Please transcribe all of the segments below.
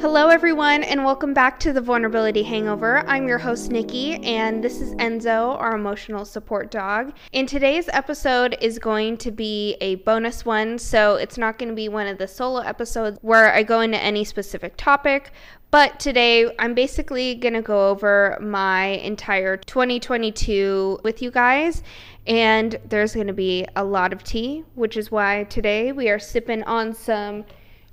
Hello, everyone, and welcome back to the Vulnerability Hangover. I'm your host, Nikki, and this is Enzo, our emotional support dog. And today's episode is going to be a bonus one, so it's not going to be one of the solo episodes where I go into any specific topic. But today, I'm basically going to go over my entire 2022 with you guys. And there's going to be a lot of tea, which is why today we are sipping on some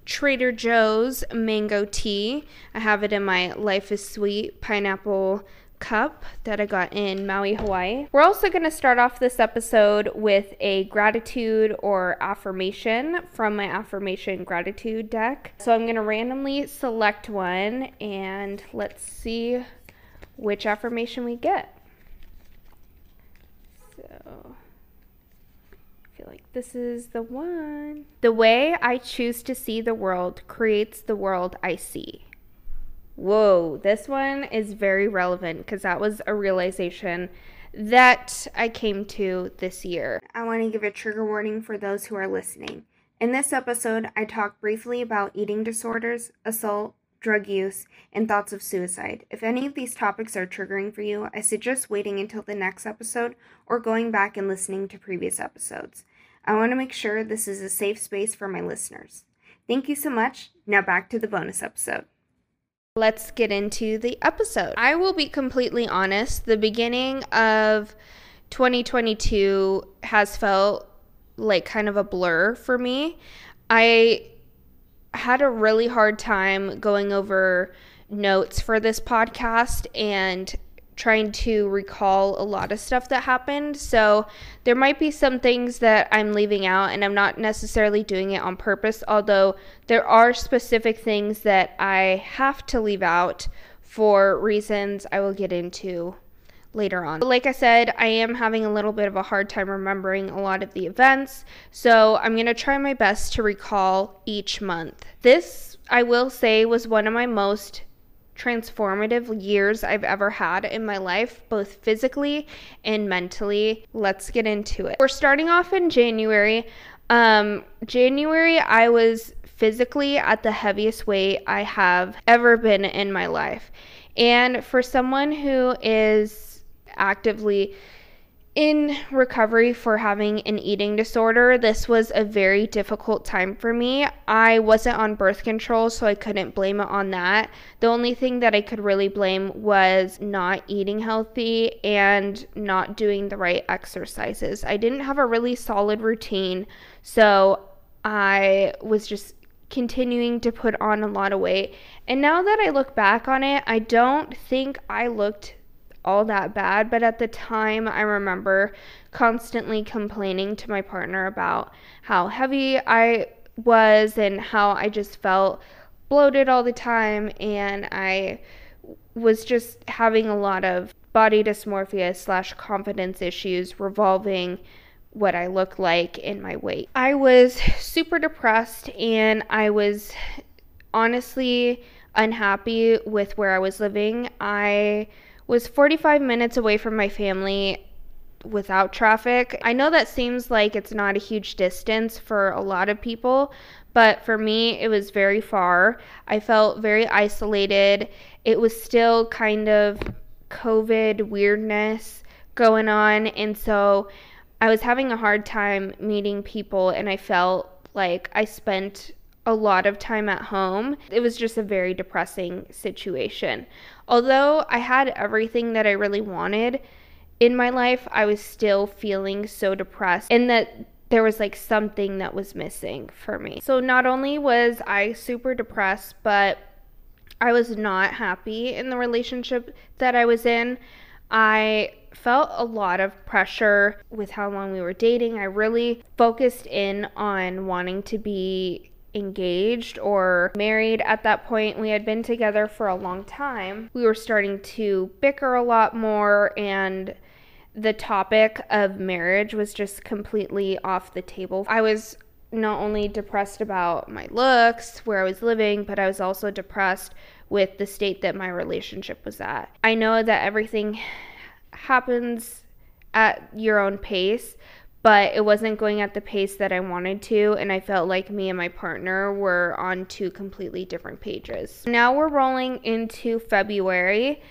Trader Joe's mango tea. I have it in my Life is Sweet pineapple cup that I got in Maui, Hawaii. We're also going to start off this episode with a gratitude or affirmation from my affirmation gratitude deck. So I'm going to randomly select one and let's see which affirmation we get. So feel like this is the one. The way I choose to see the world creates the world I see. Whoa, this one is very relevant because that was a realization that I came to this year. I want to give a trigger warning for those who are listening. In this episode, I talk briefly about eating disorders, assault, drug use, and thoughts of suicide. If any of these topics are triggering for you, I suggest waiting until the next episode or going back and listening to previous episodes. I want to make sure this is a safe space for my listeners. Thank you so much. Now back to the bonus episode. Let's get into the episode. I will be completely honest, the beginning of 2022 has felt like kind of a blur for me. I had a really hard time going over notes for this podcast and trying to recall a lot of stuff that happened. So there might be some things that I'm leaving out, and I'm not necessarily doing it on purpose, although there are specific things that I have to leave out for reasons I will get into later on. But Like I said, I am having a little bit of a hard time remembering a lot of the events, so I'm going to try my best to recall each month. This, I will say, was one of my most transformative years I've ever had in my life, both physically and mentally. Let's get into it. We're starting off in January. Um, January, I was physically at the heaviest weight I have ever been in my life. And for someone who is actively in recovery for having an eating disorder, this was a very difficult time for me. I wasn't on birth control, so I couldn't blame it on that. The only thing that I could really blame was not eating healthy and not doing the right exercises. I didn't have a really solid routine, so I was just continuing to put on a lot of weight. And now that I look back on it, I don't think I looked all that bad, but at the time, I remember constantly complaining to my partner about how heavy I was and how I just felt bloated all the time, and I was just having a lot of body dysmorphia slash confidence issues revolving what I look like in my weight. I was super depressed and I was honestly unhappy with where I was living. I was 45 minutes away from my family without traffic. I know that seems like it's not a huge distance for a lot of people, but for me, it was very far. I felt very isolated. It was still kind of COVID weirdness going on, and so I was having a hard time meeting people, and I felt like I spent a lot of time at home. It was just a very depressing situation. Although I had everything that I really wanted in my life, I was still feeling so depressed and that there was like something that was missing for me. So not only was I super depressed, but I was not happy in the relationship that I was in. I felt a lot of pressure with how long we were dating. I really focused in on wanting to be engaged or married at that point. We had been together for a long time. We were starting to bicker a lot more, and the topic of marriage was just completely off the table. I was not only depressed about my looks, where I was living, but I was also depressed with the state that my relationship was at. I know that everything happens at your own pace, but it wasn't going at the pace that I wanted to, and I felt like me and my partner were on two completely different pages. Now we're rolling into February.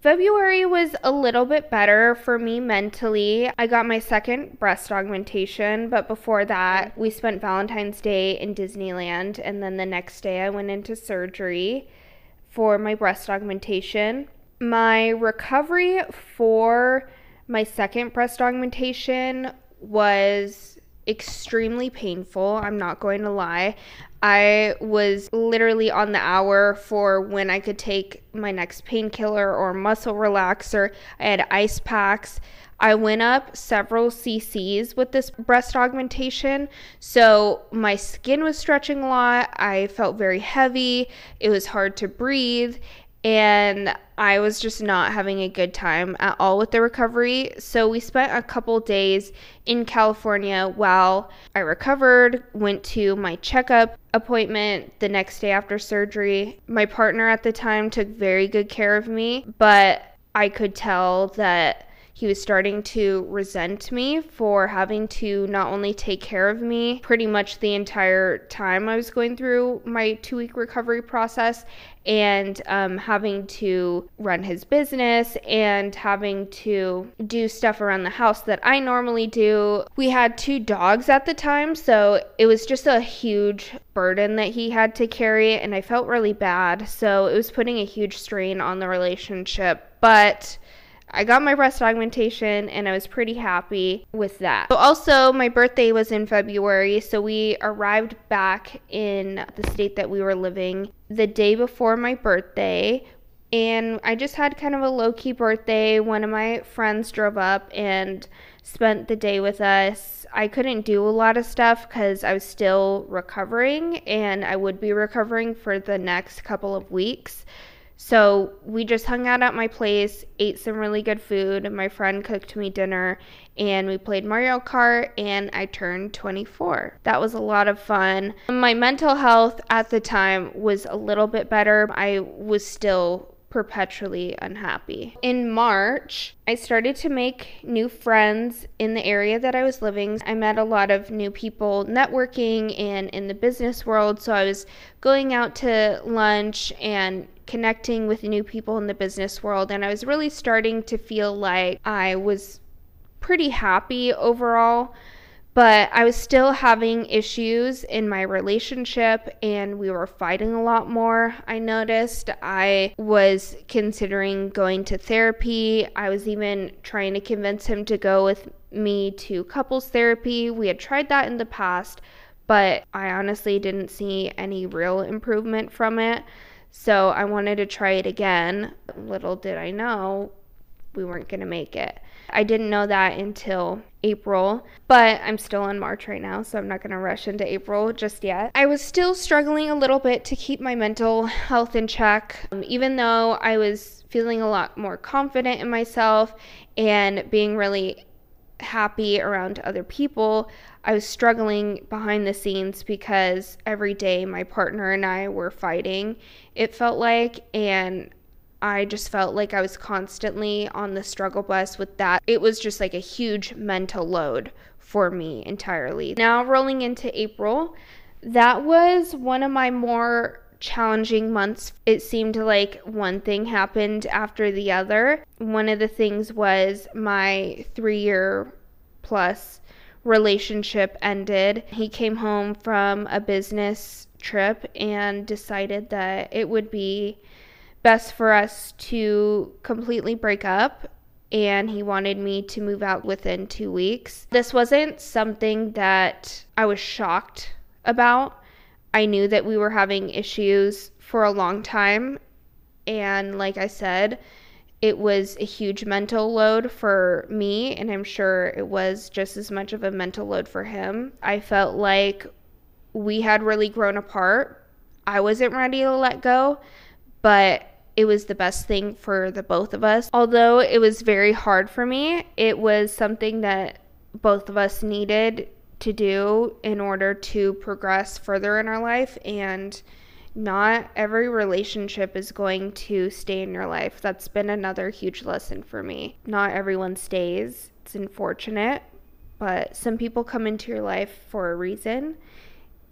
February was a little bit better for me mentally. I got my second breast augmentation, but before that, we spent Valentine's Day in Disneyland, and then the next day, I went into surgery for my breast augmentation. My recovery for my second breast augmentation was extremely painful. I'm not going to lie. I was literally on the hour for when I could take my next painkiller or muscle relaxer. I had ice packs. I went up several cc's with this breast augmentation. So my skin was stretching a lot. I felt very heavy. It was hard to breathe and I was just not having a good time at all with the recovery. So we spent a couple days in California while I recovered, went to my checkup appointment the next day after surgery. My partner at the time took very good care of me, but I could tell that he was starting to resent me for having to not only take care of me pretty much the entire time I was going through my two week recovery process and um, having to run his business and having to do stuff around the house that I normally do. We had two dogs at the time, so it was just a huge burden that he had to carry, and I felt really bad. So it was putting a huge strain on the relationship. But I got my breast augmentation and I was pretty happy with that. So also, my birthday was in February, so we arrived back in the state that we were living the day before my birthday. And I just had kind of a low key birthday. One of my friends drove up and spent the day with us. I couldn't do a lot of stuff because I was still recovering and I would be recovering for the next couple of weeks. So we just hung out at my place, ate some really good food. My friend cooked me dinner, and we played Mario Kart, and I turned 24. That was a lot of fun. My mental health at the time was a little bit better. I was still perpetually unhappy. In March, I started to make new friends in the area that I was living. I met a lot of new people networking and in the business world, so I was going out to lunch and connecting with new people in the business world and I was really starting to feel like I was pretty happy overall but I was still having issues in my relationship and we were fighting a lot more. I noticed I was considering going to therapy. I was even trying to convince him to go with me to couples therapy. We had tried that in the past, but I honestly didn't see any real improvement from it. So I wanted to try it again. Little did I know we weren't going to make it. I didn't know that until April, but I'm still in March right now, so I'm not going to rush into April just yet. I was still struggling a little bit to keep my mental health in check, um, even though I was feeling a lot more confident in myself and being really happy around other people. I was struggling behind the scenes because every day my partner and I were fighting, it felt like, and I just felt like I was constantly on the struggle bus with that. It was just like a huge mental load for me entirely. Now, rolling into April, that was one of my more challenging months. It seemed like one thing happened after the other. One of the things was my three year plus relationship ended. He came home from a business trip and decided that it would be best for us to completely break up and he wanted me to move out within two weeks. This wasn't something that I was shocked about. I knew that we were having issues for a long time. And like I said, it was a huge mental load for me, and I'm sure it was just as much of a mental load for him. I felt like we had really grown apart. I wasn't ready to let go, but it was the best thing for the both of us. Although it was very hard for me, it was something that both of us needed to do in order to progress further in our life and not every relationship is going to stay in your life. That's been another huge lesson for me. Not everyone stays. It's unfortunate, but some people come into your life for a reason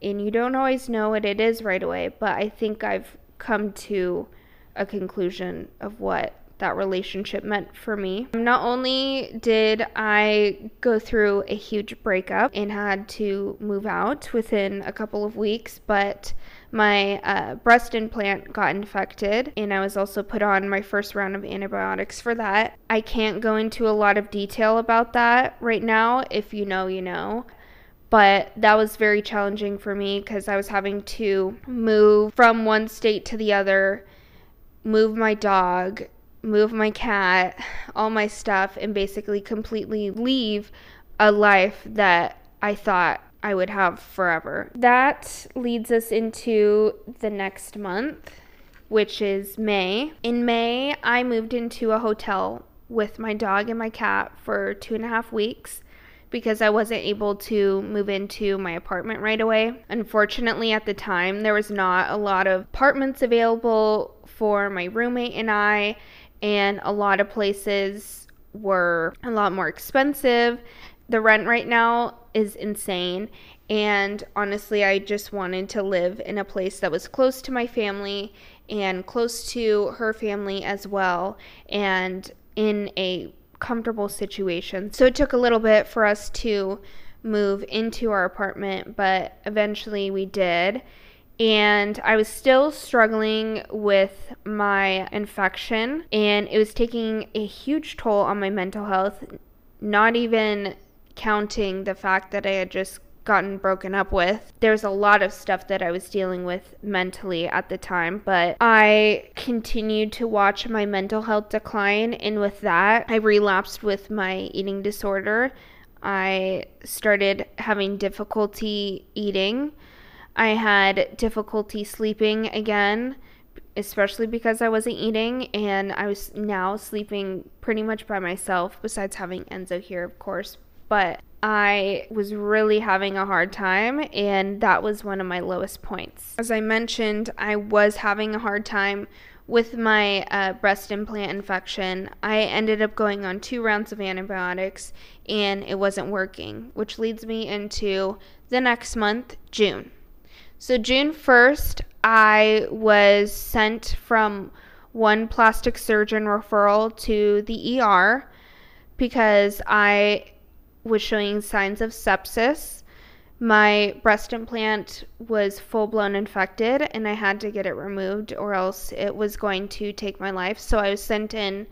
and you don't always know what it is right away, but I think I've come to a conclusion of what that relationship meant for me. Not only did I go through a huge breakup and had to move out within a couple of weeks, but my uh, breast implant got infected, and I was also put on my first round of antibiotics for that. I can't go into a lot of detail about that right now. If you know, you know but that was very challenging for me because I was having to move from one state to the other, move my dog, move my cat, all my stuff, and basically completely leave a life that I thought I would have forever. That leads us into the next month, which is May. In May, I moved into a hotel with my dog and my cat for two and a half weeks because I wasn't able to move into my apartment right away. Unfortunately, at the time, there was not a lot of apartments available for my roommate and I, and a lot of places were a lot more expensive. The rent right now is insane. And honestly, I just wanted to live in a place that was close to my family and close to her family as well, and in a comfortable situation. So it took a little bit for us to move into our apartment, but eventually we did and I was still struggling with my infection, and it was taking a huge toll on my mental health, not even counting the fact that I had just gotten broken up with. There's a lot of stuff that I was dealing with mentally at the time, but I continued to watch my mental health decline, and with that, I relapsed with my eating disorder. I started having difficulty eating. I had difficulty sleeping again, especially because I wasn't eating, and I was now sleeping pretty much by myself, besides having Enzo here, of course. But I was really having a hard time, and that was one of my lowest points. As I mentioned, I was having a hard time with my uh, breast implant infection. I ended up going on two rounds of antibiotics, and it wasn't working, which leads me into the next month, June. So, June 1st, I was sent from one plastic surgeon referral to the ER because I was showing signs of sepsis. My breast implant was full blown infected and I had to get it removed or else it was going to take my life. So I was sent in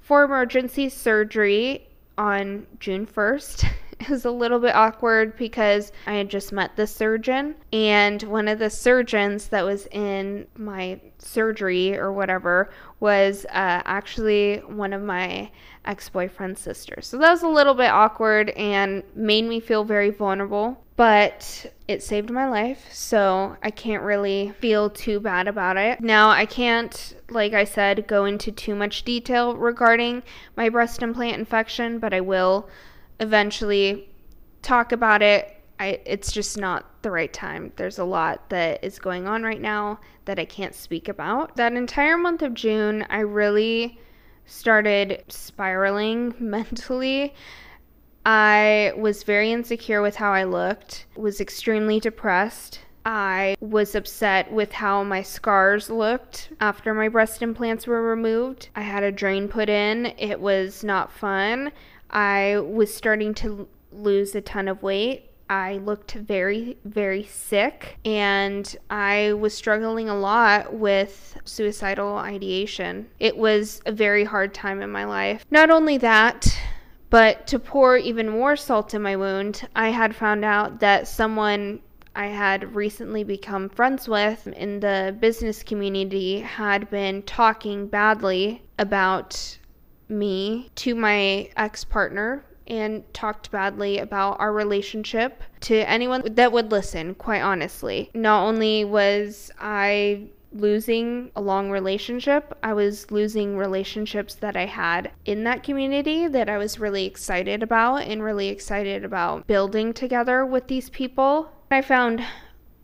for emergency surgery on June 1st. it was a little bit awkward because I had just met the surgeon, and one of the surgeons that was in my surgery or whatever was uh, actually one of my ex boyfriend's sisters. So that was a little bit awkward and made me feel very vulnerable, but it saved my life, so I can't really feel too bad about it. Now, I can't, like I said, go into too much detail regarding my breast implant infection, but I will eventually talk about it. I, it's just not the right time. There's a lot that is going on right now that I can't speak about. That entire month of June, I really started spiraling mentally. I was very insecure with how I looked, was extremely depressed. I was upset with how my scars looked after my breast implants were removed. I had a drain put in. It was not fun. I was starting to lose a ton of weight. I looked very, very sick, and I was struggling a lot with suicidal ideation. It was a very hard time in my life. Not only that, but to pour even more salt in my wound, I had found out that someone I had recently become friends with in the business community had been talking badly about me to my ex partner and talked badly about our relationship to anyone that would listen, quite honestly. Not only was I losing a long relationship, I was losing relationships that I had in that community that I was really excited about and really excited about building together with these people. I found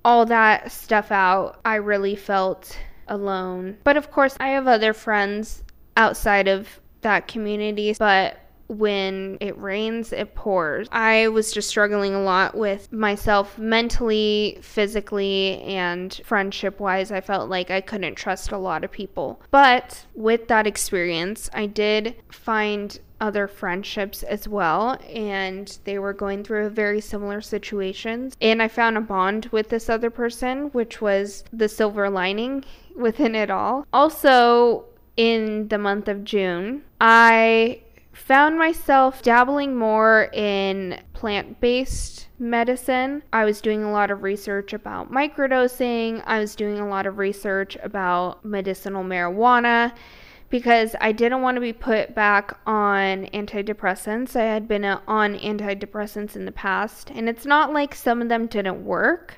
all that stuff out. I really felt alone. But of course, I have other friends outside of that community, but when it rains, it pours. I was just struggling a lot with myself mentally, physically, and friendship wise. I felt like I couldn't trust a lot of people. But with that experience, I did find other friendships as well and they were going through very similar situations and I found a bond with this other person which was the silver lining within it all. Also in the month of June, I found myself dabbling more in plant based medicine. I was doing a lot of research about microdosing, I was doing a lot of research about medicinal marijuana because I didn't want to be put back on antidepressants. I had been uh, on antidepressants in the past, and it's not like some of them didn't work,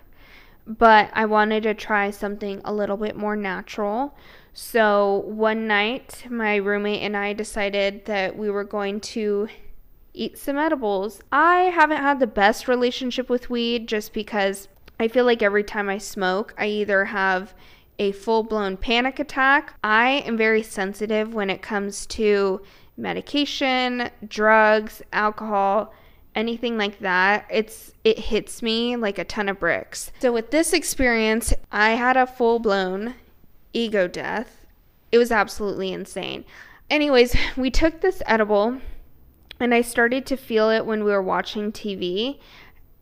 but I wanted to try something a little bit more natural. So one night, my roommate and I decided that we were going to eat some edibles. I haven't had the best relationship with weed just because I feel like every time I smoke, I either have a full blown panic attack. I am very sensitive when it comes to medication, drugs, alcohol, anything like that. It's it hits me like a ton of bricks. So with this experience, I had a full blown ego death. It was absolutely insane. Anyways, we took this edible and I started to feel it when we were watching TV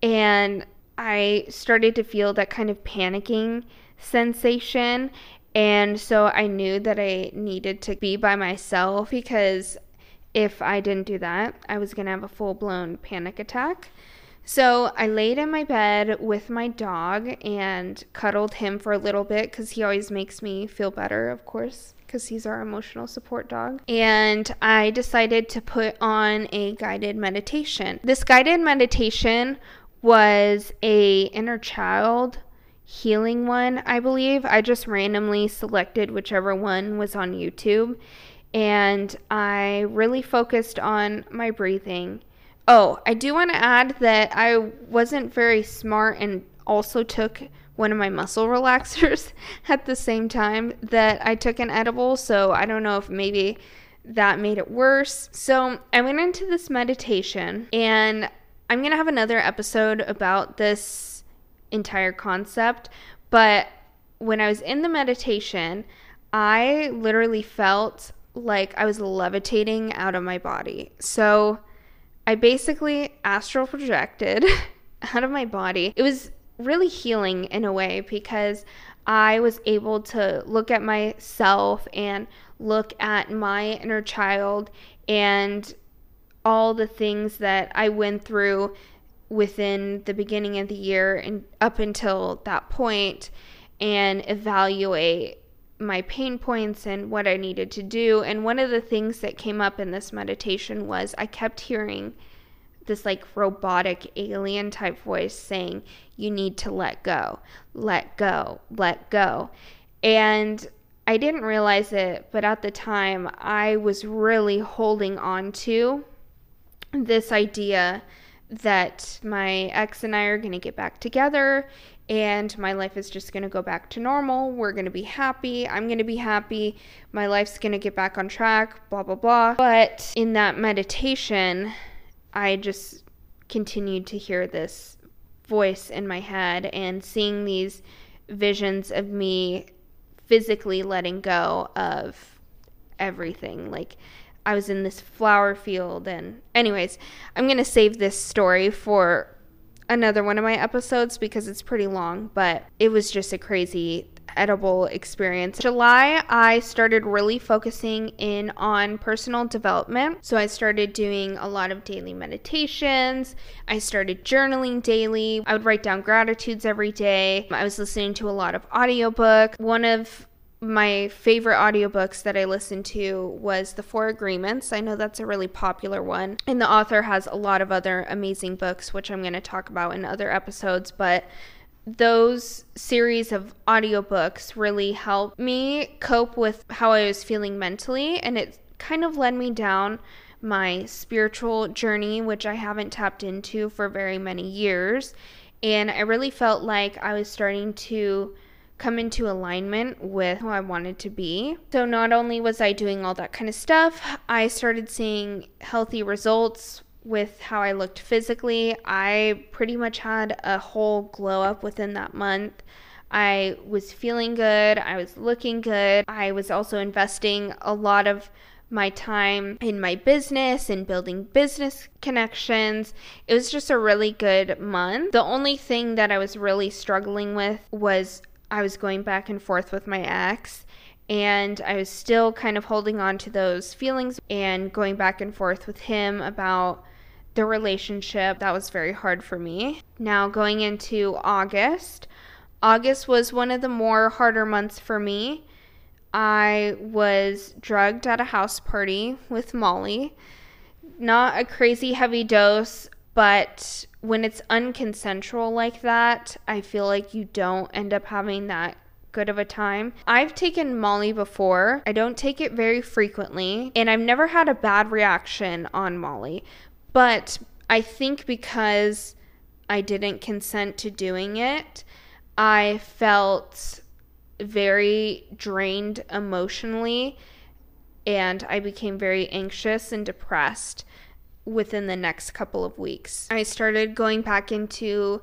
and I started to feel that kind of panicking sensation and so I knew that I needed to be by myself because if I didn't do that, I was going to have a full-blown panic attack. So I laid in my bed with my dog and cuddled him for a little bit because he always makes me feel better, of course, because he's our emotional support dog. And I decided to put on a guided meditation. This guided meditation was a inner child healing one, I believe. I just randomly selected whichever one was on YouTube and I really focused on my breathing Oh, I do want to add that I wasn't very smart and also took one of my muscle relaxers at the same time that I took an edible. So I don't know if maybe that made it worse. So I went into this meditation, and I'm going to have another episode about this entire concept. But when I was in the meditation, I literally felt like I was levitating out of my body. So I basically astral projected out of my body. It was really healing in a way because I was able to look at myself and look at my inner child and all the things that I went through within the beginning of the year and up until that point and evaluate my pain points and what I needed to do. And one of the things that came up in this meditation was I kept hearing this like robotic alien type voice saying, You need to let go, let go, let go. And I didn't realize it, but at the time I was really holding on to this idea that my ex and I are going to get back together and my life is just going to go back to normal. We're going to be happy. I'm going to be happy. My life's going to get back on track, blah, blah, blah. But in that meditation, I just continued to hear this voice in my head and seeing these visions of me physically letting go of everything. Like, I was in this flower field, and, anyways, I'm going to save this story for another one of my episodes because it's pretty long, but it was just a crazy edible experience. July, I started really focusing in on personal development. So I started doing a lot of daily meditations. I started journaling daily. I would write down gratitudes every day. I was listening to a lot of audiobook. One of my favorite audiobooks that I listened to was The Four Agreements. I know that's a really popular one. And the author has a lot of other amazing books, which I'm going to talk about in other episodes. But those series of audiobooks really helped me cope with how I was feeling mentally. And it kind of led me down my spiritual journey, which I haven't tapped into for very many years. And I really felt like I was starting to come into alignment with who I wanted to be. So, not only was I doing all that kind of stuff, I started seeing healthy results with how I looked physically. I pretty much had a whole glow up within that month. I was feeling good, I was looking good. I was also investing a lot of my time in my business and building business connections. It was just a really good month. The only thing that I was really struggling with was I was going back and forth with my ex and I was still kind of holding on to those feelings and going back and forth with him about the relationship. That was very hard for me. Now, going into August, August was one of the more harder months for me. I was drugged at a house party with Molly. Not a crazy heavy dose, but when it's unconsensual like that, I feel like you don't end up having that good of a time. I've taken Molly before. I don't take it very frequently, and I've never had a bad reaction on Molly. But I think because I didn't consent to doing it, I felt very drained emotionally and I became very anxious and depressed within the next couple of weeks. I started going back into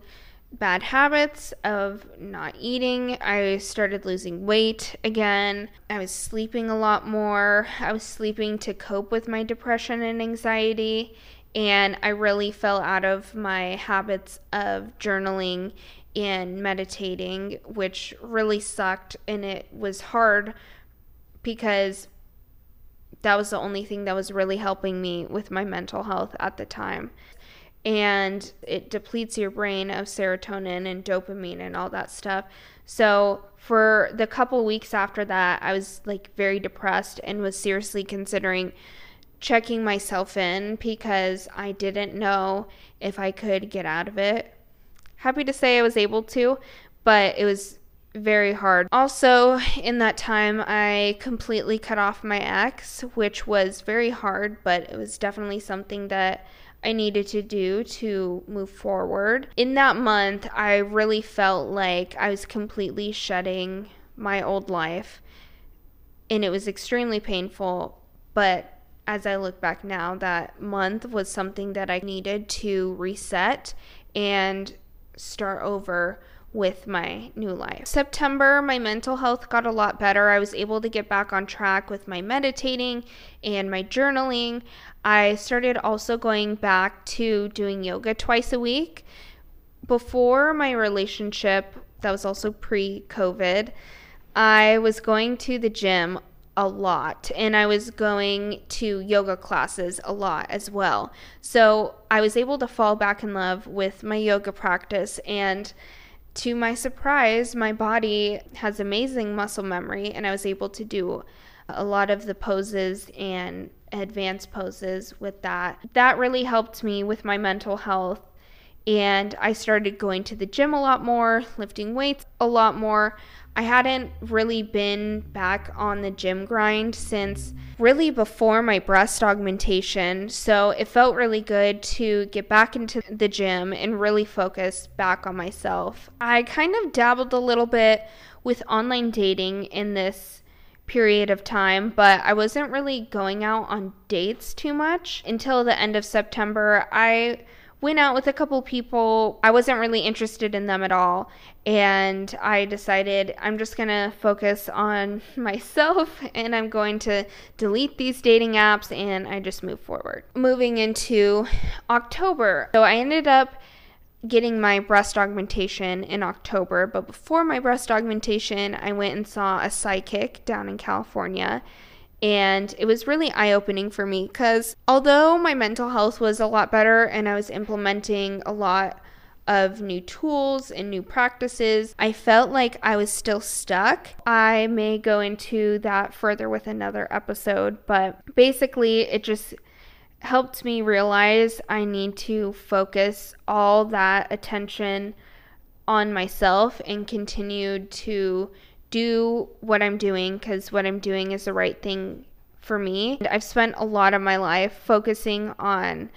bad habits of not eating. I started losing weight again. I was sleeping a lot more. I was sleeping to cope with my depression and anxiety. And I really fell out of my habits of journaling and meditating, which really sucked. And it was hard because that was the only thing that was really helping me with my mental health at the time. And it depletes your brain of serotonin and dopamine and all that stuff. So, for the couple weeks after that, I was like very depressed and was seriously considering checking myself in because I didn't know if I could get out of it happy to say I was able to, but it was very hard. Also, in that time, I completely cut off my ex, which was very hard, but it was definitely something that I needed to do to move forward. In that month, I really felt like I was completely shedding my old life, and it was extremely painful. But as I look back now, that month was something that I needed to reset and start over with my new life. September, my mental health got a lot better. I was able to get back on track with my meditating and my journaling. I started also going back to doing yoga twice a week. Before my relationship, that was also pre COVID, I was going to the gym a lot and I was going to yoga classes a lot as well. So I was able to fall back in love with my yoga practice and to my surprise, my body has amazing muscle memory and I was able to do a lot of the poses and advanced poses with that. That really helped me with my mental health and I started going to the gym a lot more, lifting weights a lot more. I hadn't really been back on the gym grind since really before my breast augmentation. So it felt really good to get back into the gym and really focus back on myself. I kind of dabbled a little bit with online dating in this period of time, but I wasn't really going out on dates too much until the end of September. I went out with a couple people. I wasn't really interested in them at all. And I decided I'm just going to focus on myself and I'm going to delete these dating apps and I just move forward. Moving into October. So I ended up getting my breast augmentation in October, but before my breast augmentation, I went and saw a psychic down in California and it was really eye opening for me because although my mental health was a lot better and I was implementing a lot of new tools and new practices, I felt like I was still stuck. I may go into that further with another episode, but basically, it just helped me realize I need to focus all that attention on myself and continue to do what I'm doing because what I'm doing is the right thing for me. And I've spent a lot of my life focusing on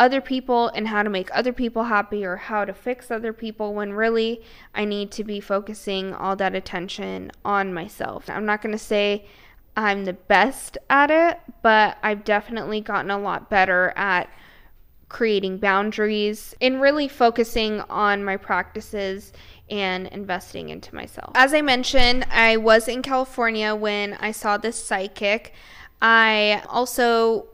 other people and how to make other people happy or how to fix other people when really I need to be focusing all that attention on myself. I'm not going to say I'm the best at it, but I've definitely gotten a lot better at creating boundaries and really focusing on my practices and investing into myself. As I mentioned, I was in California when I saw this psychic. I also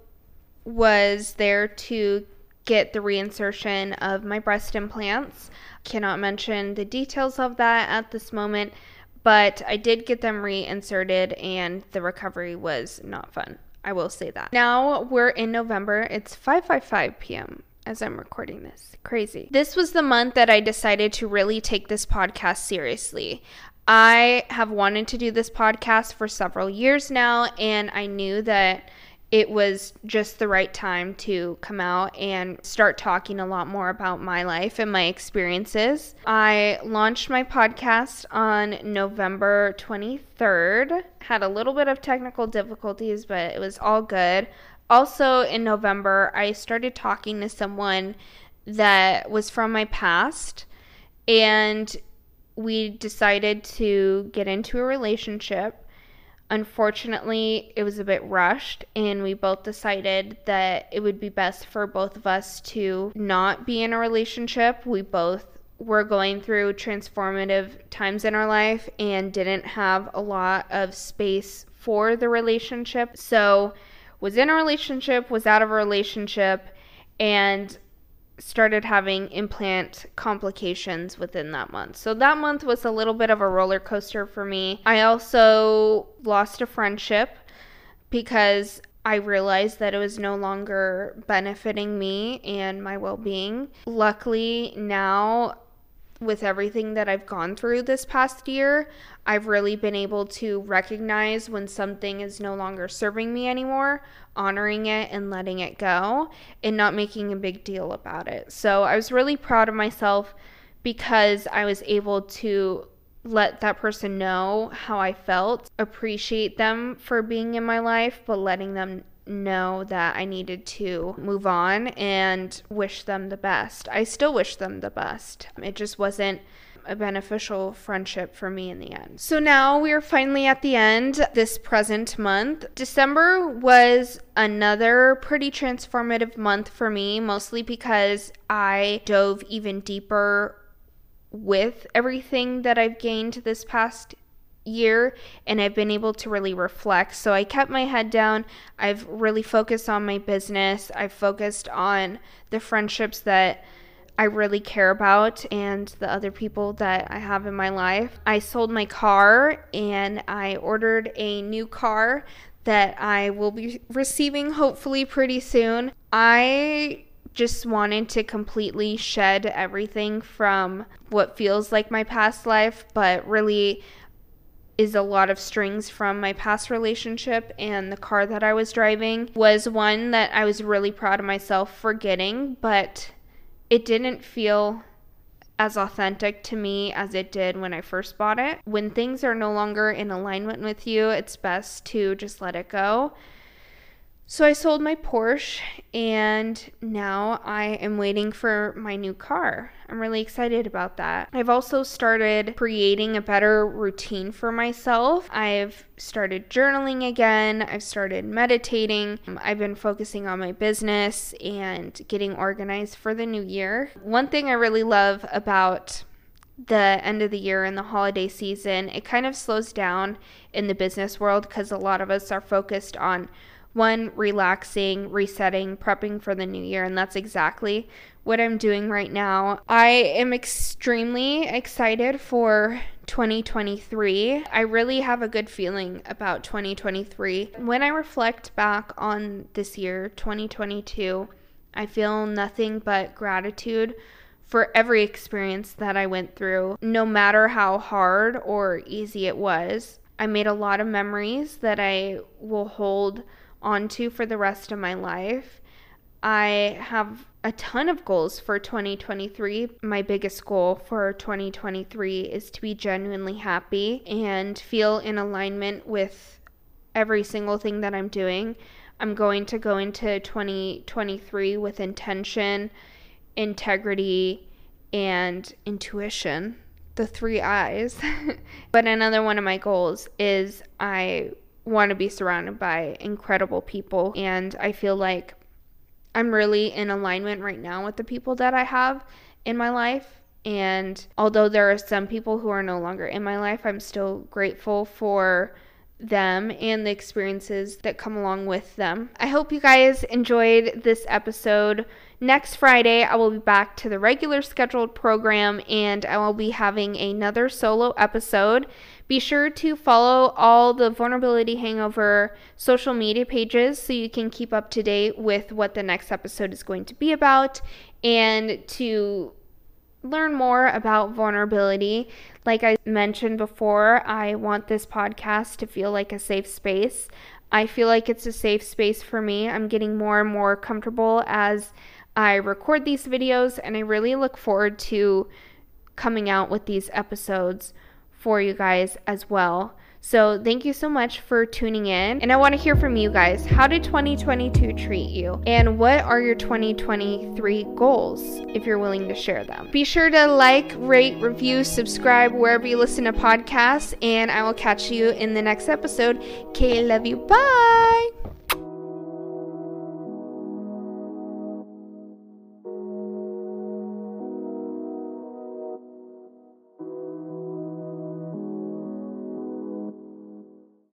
was there to get the reinsertion of my breast implants. Cannot mention the details of that at this moment, but I did get them reinserted and the recovery was not fun. I will say that. Now we're in November. It's 5:55 p.m. as I'm recording this. Crazy. This was the month that I decided to really take this podcast seriously. I have wanted to do this podcast for several years now and I knew that it was just the right time to come out and start talking a lot more about my life and my experiences. I launched my podcast on November 23rd. Had a little bit of technical difficulties, but it was all good. Also, in November, I started talking to someone that was from my past, and we decided to get into a relationship Unfortunately, it was a bit rushed, and we both decided that it would be best for both of us to not be in a relationship. We both were going through transformative times in our life and didn't have a lot of space for the relationship. So, was in a relationship, was out of a relationship, and started having implant complications within that month. So that month was a little bit of a roller coaster for me. I also lost a friendship because I realized that it was no longer benefiting me and my well being. Luckily, now with everything that I've gone through this past year, I've really been able to recognize when something is no longer serving me anymore, honoring it and letting it go, and not making a big deal about it. So I was really proud of myself because I was able to let that person know how I felt, appreciate them for being in my life, but letting them know that I needed to move on and wish them the best. I still wish them the best. It just wasn't a beneficial friendship for me in the end. So now we are finally at the end this present month. December was another pretty transformative month for me, mostly because I dove even deeper with everything that I've gained this past year and I've been able to really reflect. So I kept my head down. I've really focused on my business. I've focused on the friendships that I really care about and the other people that I have in my life. I sold my car and I ordered a new car that I will be receiving hopefully pretty soon. I just wanted to completely shed everything from what feels like my past life, but really is a lot of strings from my past relationship and the car that I was driving was one that I was really proud of myself for getting, but it didn't feel as authentic to me as it did when I first bought it. When things are no longer in alignment with you, it's best to just let it go so I sold my Porsche and now I am waiting for my new car. I'm really excited about that. I've also started creating a better routine for myself. I've started journaling again. I've started meditating. I've been focusing on my business and getting organized for the new year. One thing I really love about the end of the year and the holiday season, it kind of slows down in the business world because a lot of us are focused on one, relaxing, resetting, prepping for the new year. And that's exactly what I'm doing right now. I am extremely excited for 2023. I really have a good feeling about 2023. When I reflect back on this year, 2022, I feel nothing but gratitude for every experience that I went through, no matter how hard or easy it was. I made a lot of memories that I will hold onto for the rest of my life. I have a ton of goals for 2023. My biggest goal for 2023 is to be genuinely happy and feel in alignment with every single thing that I'm doing. I'm going to go into 2023 with intention, integrity, and intuition. The three eyes. but another one of my goals is I want to be surrounded by incredible people. And I feel like I'm really in alignment right now with the people that I have in my life. And although there are some people who are no longer in my life, I'm still grateful for them and the experiences that come along with them. I hope you guys enjoyed this episode. Next Friday, I will be back to the regular scheduled program and I will be having another solo episode. Be sure to follow all the Vulnerability Hangover social media pages so you can keep up to date with what the next episode is going to be about and to learn more about vulnerability. Like I mentioned before, I want this podcast to feel like a safe space. I feel like it's a safe space for me. I'm getting more and more comfortable as I record these videos, and I really look forward to coming out with these episodes for you guys as well. So, thank you so much for tuning in. And I want to hear from you guys. How did 2022 treat you? And what are your 2023 goals if you're willing to share them? Be sure to like, rate, review, subscribe wherever you listen to podcasts. And I will catch you in the next episode. Okay, love you. Bye.